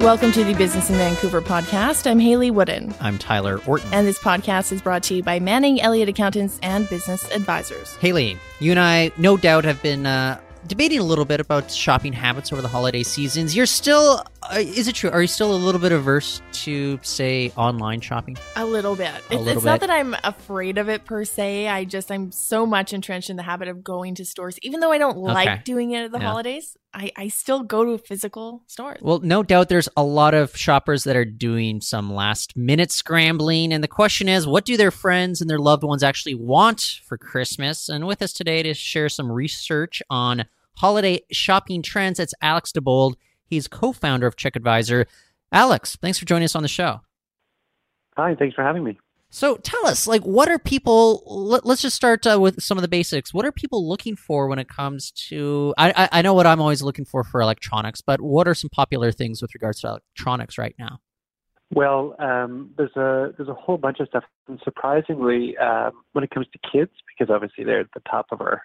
Welcome to the Business in Vancouver podcast. I'm Hayley Woodin. I'm Tyler Orton. And this podcast is brought to you by Manning Elliott Accountants and Business Advisors. Haley, you and I no doubt have been uh, debating a little bit about shopping habits over the holiday seasons. You're still, uh, is it true? Are you still a little bit averse to, say, online shopping? A little bit. A it's little it's not that I'm afraid of it per se. I just, I'm so much entrenched in the habit of going to stores. Even though I don't Okay. like doing it at the Yeah. holidays, I, I still go to physical stores. Well, no doubt there's a lot of shoppers that are doing some last minute scrambling. And the question is, what do their friends and their loved ones actually want for Christmas? And with us today to share some research on holiday shopping trends, it's Alex DeBold. He's co founder of ChickAdvisor. Alex, thanks for joining us on the show. Hi, thanks for having me. So tell us, like, what are people? Let, let's just start uh, with some of the basics. What are people looking for when it comes to? I, I I know what I'm always looking for for electronics, but what are some popular things with regards to electronics right now? Well, um, there's a there's a whole bunch of stuff, and surprisingly, um, when it comes to kids, because obviously they're at the top of our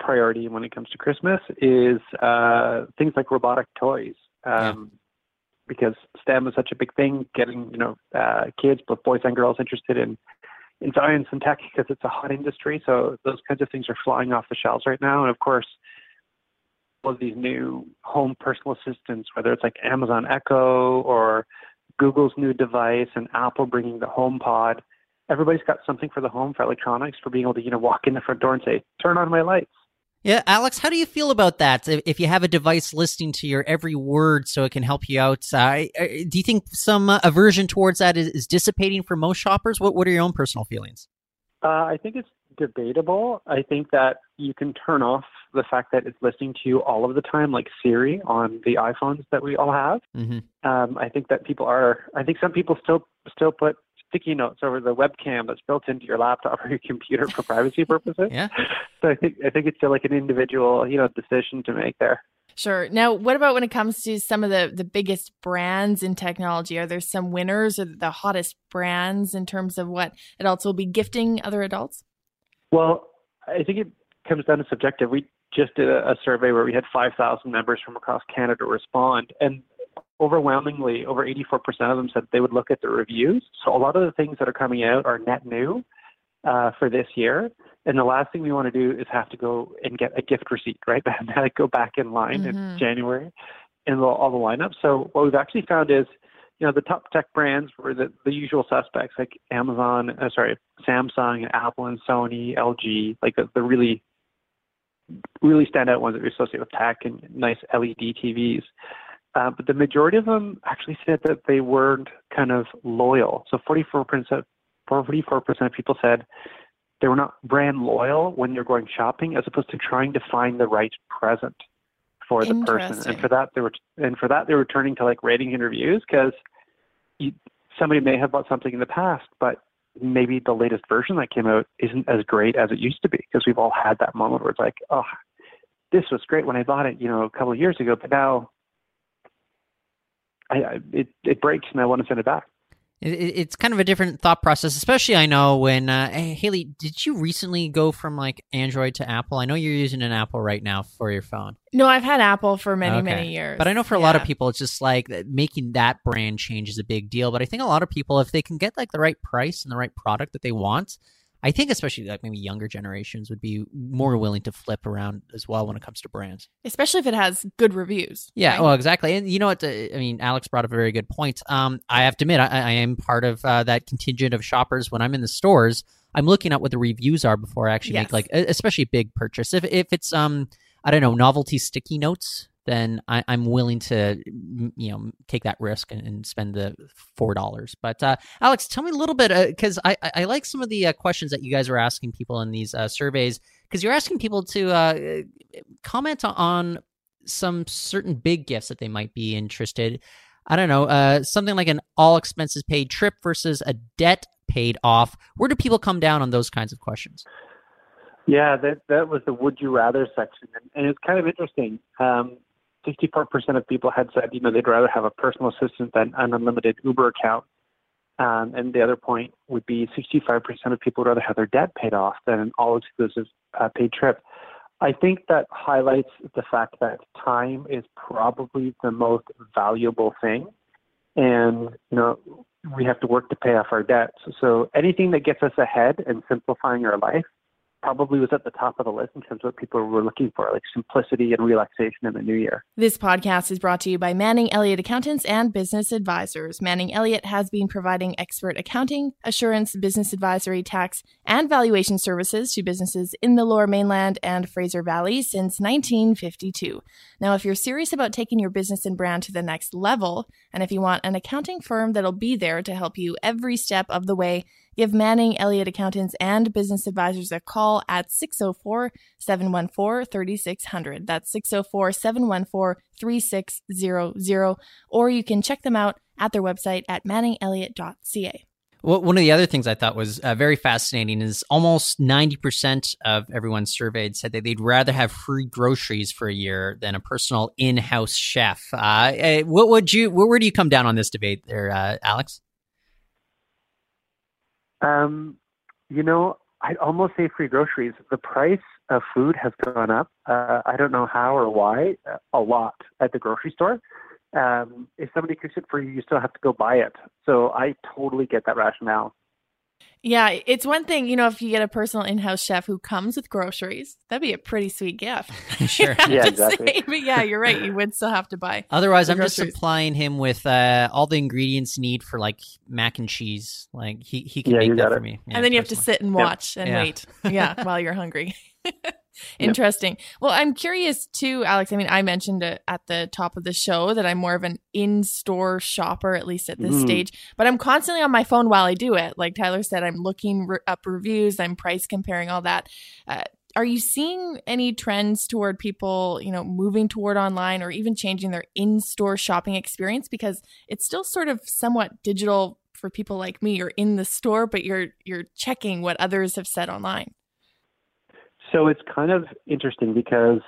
priority when it comes to Christmas, is uh, things like robotic toys. Um, Because STEM is such a big thing, getting you know uh, kids, both boys and girls, interested in in science and tech because it's a hot industry. So those kinds of things are flying off the shelves right now, and of course. All of these new home personal assistants, whether it's like Amazon Echo or Google's new device and Apple bringing the Home Pod. Everybody's got something for the home for electronics for being able to you know walk in the front door and say, "Turn on my lights." Yeah, Alex, how do you feel about that? If you have a device listening to your every word so it can help you out, uh, do you think some uh, aversion towards that is, is dissipating for most shoppers? What What are your own personal feelings? Uh, I think it's debatable. I think that you can turn off the fact that it's listening to you all of the time, like Siri on the iPhones that we all have. hmm Um, I think that people are. I think some people still still put sticky notes over the webcam that's built into your laptop or your computer for privacy purposes. Yeah. So I think I think it's still like an individual, you know, decision to make there. Sure. Now, what about when it comes to some of the, the biggest brands in technology? Are there some winners or the hottest brands in terms of what adults will be gifting other adults? Well, I think it comes down to subjective. We just did a, a survey where we had 5,000 members from across Canada respond, and overwhelmingly, over 84% of them said they would look at the reviews. So a lot of the things that are coming out are net new uh, for this year. And the last thing we want to do is have to go and get a gift receipt, right? To go back in line Mhm. in January and all all the lineups. So what we've actually found is, you know, the top tech brands were the, the usual suspects like Amazon, uh, sorry, Samsung and Apple and Sony, LG, like the, the really, really standout ones that we associate with tech and nice LED TVs. Uh, but the majority of them actually said that they weren't kind of loyal. So 44%, 44% of people said they were not brand loyal when they're going shopping, as opposed to trying to find the right present for the person. And for that, they were and for that they were turning to like ratings and reviews because somebody may have bought something in the past, but maybe the latest version that came out isn't as great as it used to be because we've all had that moment where it's like, oh, this was great when I bought it, you know, a couple of years ago, but now I, I it it breaks and I want to send it back. It, it- it's kind of a different thought process, especially I know when uh, Hayley, did you recently go from like Android to Apple? I know you're using an Apple right now for your phone, No, I've had Apple for many, Okay. many years. but I know for a lot of people, it's just like making that brand change is a big deal. But I think a lot of people, if they can get like the right price and the right product that they want, I think especially like maybe younger generations would be more willing to flip around as well when it comes to brands. especially if it has good reviews. Yeah, right? well, exactly. And you know what? uh, I mean, Alex brought up a very good point. Um, I have to admit, I, I am part of uh, that contingent of shoppers when I'm in the stores. I'm looking at what the reviews are before I actually Yes. make like, especially big purchase. If if it's um, I don't know, novelty sticky notes, then I, I'm willing to, you know, take that risk and, and spend the four dollars. But uh, Alex, tell me a little bit because I, I I like some of the uh, questions that you guys are asking people in these uh, surveys because you're asking people to uh, comment on some certain big gifts that they might be interested. I don't know, uh, something like an all expenses paid trip versus a debt paid off. Where do people come down on those kinds of questions? Yeah, that that was the would you rather section, and, and it's kind of interesting. Um, 64% of people had said, you know, they'd rather have a personal assistant than an unlimited Uber account. Um, and the other point would be 65% of people would rather have their debt paid off than an all-exclusive uh, paid trip. I think that highlights the fact that time is probably the most valuable thing and you know we have to work to pay off our debts. So anything that gets us ahead and simplifying our life probably was at the top of the list in terms of what people were looking for, like simplicity and relaxation in the new year. This podcast is brought to you by Manning Elliott Accountants and Business Advisors. Manning Elliott has been providing expert accounting, assurance, business advisory, tax, and valuation services to businesses in the Lower Mainland and Fraser Valley since 1952. Now, if you're serious about taking your business and brand to the next level, and if you want an accounting firm that'll be there to help you every step of the way, Give Manning Elliott Accountants and Business Advisors a call at 604 714 3600. That's 604 714 3600. Or you can check them out at their website at manningelliott.ca. Well, one of the other things I thought was uh, very fascinating is almost 90% of everyone surveyed said that they'd rather have free groceries for a year than a personal in-house chef. Uh, eh, what would you, where, where do you come down on this debate there, uh, Alex? Um, you know, I'd almost say free groceries. The price of food has gone up. Uh, I don't know how or why, uh, a lot at the grocery store. Um, if somebody cooks it for you, you still have to go buy it. So I totally get that rationale. Yeah, it's one thing, you know, if you get a personal in-house chef who comes with groceries, that'd be a pretty sweet gift. sure. yeah, exactly. Say. But yeah, you're right. You would still have to buy. Otherwise, I'm groceries. just supplying him with uh, all the ingredients need for like mac and cheese. Like he he can yeah, make that it. for me. Yeah, and then you have to sit and watch and yeah. wait. Yeah, while you're hungry. Interesting. Yep. Well, I'm curious too, Alex. I mean, I mentioned it at the top of the show that I'm more of an in store shopper, at least at this mm. stage, but I'm constantly on my phone while I do it. Like Tyler said, I'm looking re- up reviews, I'm price comparing, all that. Uh, are you seeing any trends toward people, you know, moving toward online or even changing their in store shopping experience? Because it's still sort of somewhat digital for people like me. You're in the store, but you're you're checking what others have said online. So it's kind of interesting because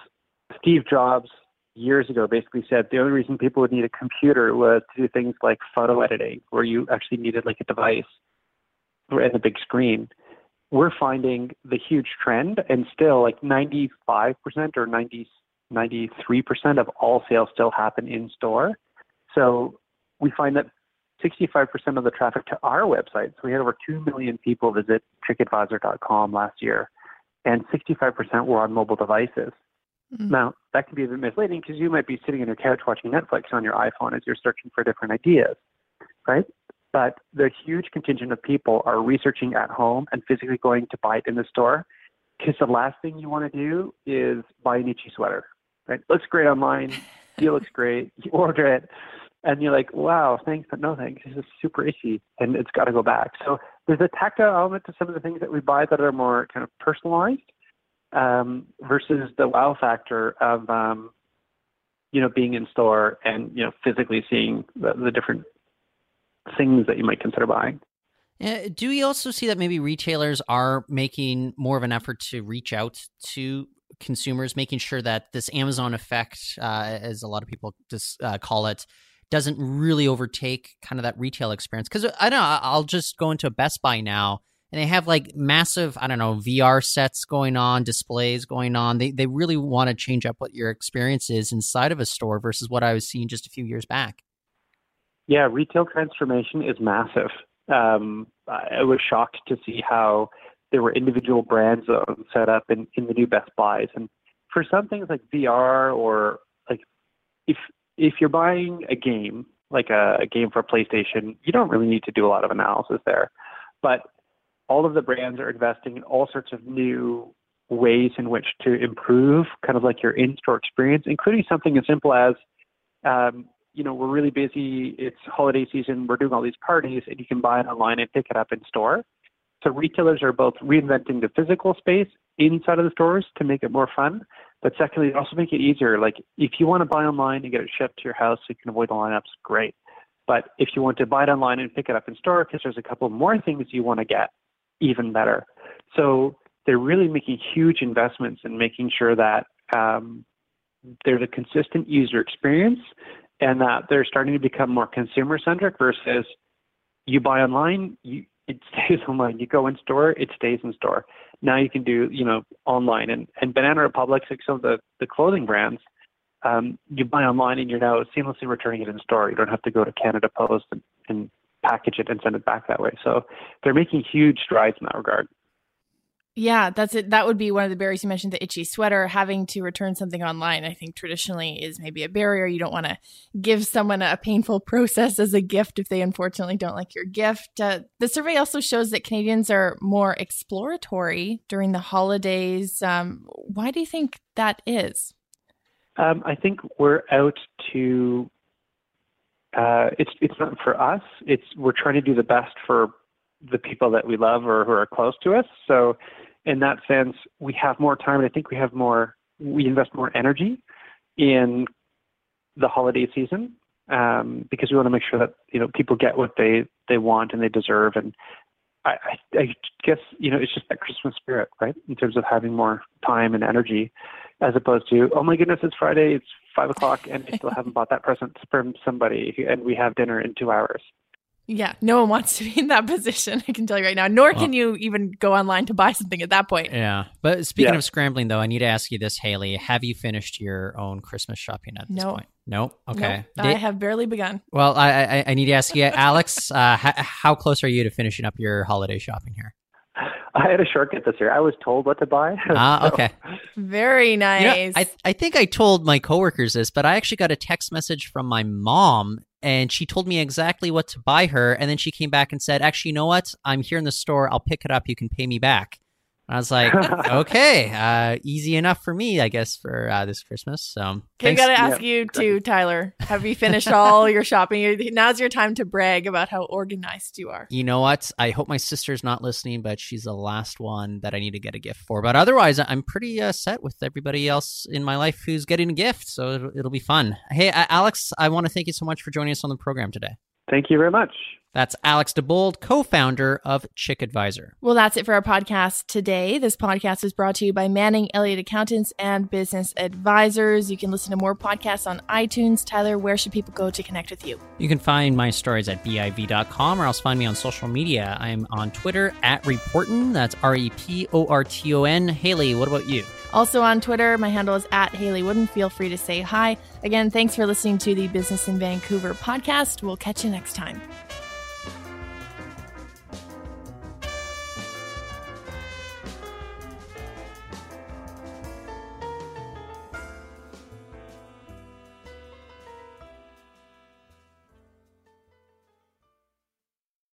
Steve Jobs years ago basically said the only reason people would need a computer was to do things like photo editing, where you actually needed like a device and a big screen. We're finding the huge trend, and still like 95% or 90, 93% of all sales still happen in store. So we find that 65% of the traffic to our website, so we had over 2 million people visit chickadvisor.com last year and 65% were on mobile devices. Mm-hmm. Now, that can be a bit misleading because you might be sitting on your couch watching Netflix on your iPhone as you're searching for different ideas, right? But the huge contingent of people are researching at home and physically going to buy it in the store because the last thing you want to do is buy an itchy sweater, right? Looks great online, deal looks great, you order it, and you're like, wow, thanks, but no thanks. This is super itchy, and it's got to go back. So there's a tactile element to some of the things that we buy that are more kind of personalized um, versus the wow factor of, um, you know, being in store and you know physically seeing the, the different things that you might consider buying. Uh, do we also see that maybe retailers are making more of an effort to reach out to consumers, making sure that this Amazon effect, uh, as a lot of people just uh, call it, doesn't really overtake kind of that retail experience. Because I don't know, I'll just go into a Best Buy now and they have like massive, I don't know, VR sets going on, displays going on. They they really want to change up what your experience is inside of a store versus what I was seeing just a few years back. Yeah, retail transformation is massive. Um, I was shocked to see how there were individual brand zones set up in, in the new Best Buys. And for some things like VR or like if if you're buying a game, like a, a game for PlayStation, you don't really need to do a lot of analysis there. But all of the brands are investing in all sorts of new ways in which to improve kind of like your in-store experience, including something as simple as, um, you know, we're really busy. It's holiday season. We're doing all these parties, and you can buy it online and pick it up in store. So retailers are both reinventing the physical space inside of the stores to make it more fun, but secondly, also make it easier. Like if you want to buy online and get it shipped to your house so you can avoid the lineups, great. But if you want to buy it online and pick it up in store because there's a couple more things you want to get, even better. So they're really making huge investments in making sure that um, there's a consistent user experience and that they're starting to become more consumer centric versus you buy online, you, it stays online. You go in store, it stays in store now you can do you know online and and banana republic like some of the the clothing brands um, you buy online and you're now seamlessly returning it in store. You don't have to go to Canada Post and, and package it and send it back that way. So they're making huge strides in that regard. Yeah, that's it. That would be one of the barriers you mentioned, the itchy sweater. Having to return something online, I think traditionally is maybe a barrier. You don't want to give someone a painful process as a gift if they unfortunately don't like your gift. Uh, the survey also shows that Canadians are more exploratory during the holidays. Um, why do you think that is? Um, I think we're out to. Uh, it's it's not for us. It's we're trying to do the best for the people that we love or who are close to us. So in that sense, we have more time, and I think we have more. We invest more energy in the holiday season um, because we want to make sure that you know people get what they they want and they deserve. And I, I, I guess you know it's just that Christmas spirit, right? In terms of having more time and energy, as opposed to oh my goodness, it's Friday, it's five o'clock, and I still haven't bought that present from somebody, and we have dinner in two hours. Yeah, no one wants to be in that position. I can tell you right now. Nor can you even go online to buy something at that point. Yeah. But speaking Yeah. of scrambling, though, I need to ask you this, Hayley. Have you finished your own Christmas shopping at this No. point? No. Okay. Nope, I have barely begun. well, I, I I need to ask you, Alex. Uh, h- how close are you to finishing up your holiday shopping here? I had a shortcut this year. I was told what to buy. Ah, So- okay. Very You know, nice. I I think I told my coworkers this, but I actually got a text message from my mom, and she told me exactly what to buy her, and then she came back and said, "Actually, you know what? I'm here in the store. I'll pick it up. You can pay me back." I was like, "Okay, uh, easy enough for me, I guess, for uh, this Christmas." So, Okay, I thanks- gotta ask Yeah, you too, Tyler. Have you finished all your shopping? Now's your time to brag about how organized you are. You know what? I hope my sister's not listening, but she's the last one that I need to get a gift for. But otherwise, I'm pretty uh, set with everybody else in my life who's getting a gift, so it'll, it'll be fun. Hey, uh, Alex, I want to thank you so much for joining us on the program today. Thank you very much. That's Alex DeBold, co-founder of ChickAdvisor. Well, that's it for our podcast today. This podcast is brought to you by Manning Elliott Accountants and Business Advisors. You can listen to more podcasts on iTunes. Tyler, where should people go to connect with you? You can find my stories at biv.com or else find me on social media. I'm on Twitter at Reporton. That's R E P O R T O N. Hayley, what about you? Also on Twitter, my handle is at Hayley Woodin. Feel free to say hi. Again, thanks for listening to the Business in Vancouver podcast. We'll catch you next time.